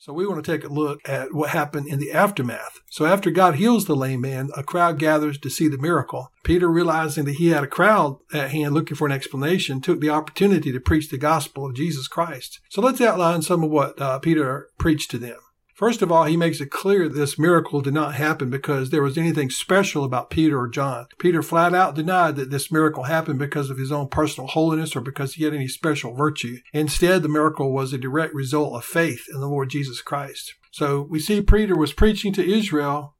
So we want to take a look at what happened in the aftermath. So after God heals the lame man, a crowd gathers to see the miracle. Peter, realizing that he had a crowd at hand looking for an explanation, took the opportunity to preach the gospel of Jesus Christ. So let's outline some of what uh, Peter preached to them. First of all, he makes it clear this miracle did not happen because there was anything special about Peter or John. Peter flat out denied that this miracle happened because of his own personal holiness or because he had any special virtue. Instead, the miracle was a direct result of faith in the Lord Jesus Christ. So we see Peter was preaching to Israel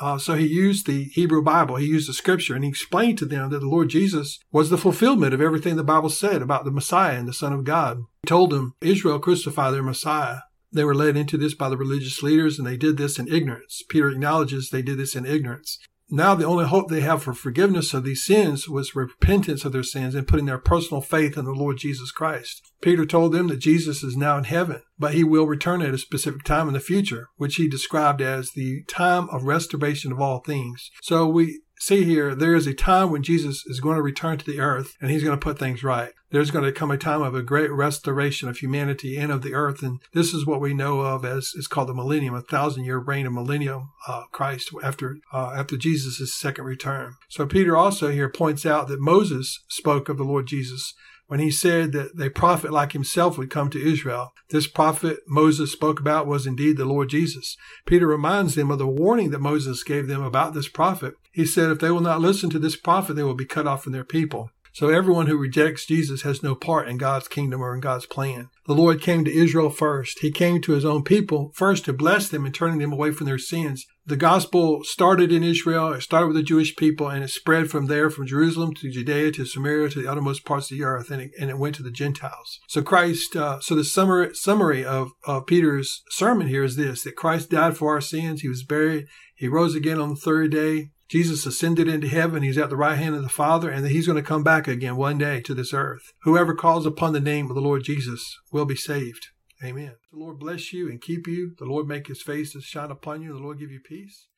uh, so he used the Hebrew Bible, he used the scripture, and he explained to them that the Lord Jesus was the fulfillment of everything the Bible said about the Messiah and the Son of God. He told them, Israel crucified their Messiah. They were led into this by the religious leaders, and they did this in ignorance. Peter acknowledges they did this in ignorance. Now, the only hope they have for forgiveness of these sins was repentance of their sins and putting their personal faith in the Lord Jesus Christ. Peter told them that Jesus is now in heaven, but he will return at a specific time in the future, which he described as the time of restoration of all things. So we see here, there is a time when Jesus is going to return to the earth and he's going to put things right. There's going to come a time of a great restoration of humanity and of the earth. And this is what we know of as is called the millennium, a thousand year reign of millennium, uh, Christ after, uh, after Jesus' second return. So Peter also here points out that Moses spoke of the Lord Jesus when he said that a prophet like himself would come to Israel. This prophet Moses spoke about was indeed the Lord Jesus. Peter reminds them of the warning that Moses gave them about this prophet. He said, if they will not listen to this prophet, they will be cut off from their people. So everyone who rejects Jesus has no part in God's kingdom or in God's plan. The Lord came to Israel first. He came to his own people first to bless them and turning them away from their sins. The gospel started in Israel. It started with the Jewish people and it spread from there, from Jerusalem to Judea to Samaria to the uttermost parts of the earth, and it, and it went to the Gentiles. So Christ, uh, so the summary, summary of, of Peter's sermon here is this, that Christ died for our sins. He was buried. He rose again on the third day. Jesus ascended into heaven. He's at the right hand of the Father, and that he's going to come back again one day to this earth. Whoever calls upon the name of the Lord Jesus will be saved. Amen. The Lord bless you and keep you. The Lord make his face to shine upon you. The Lord give you peace.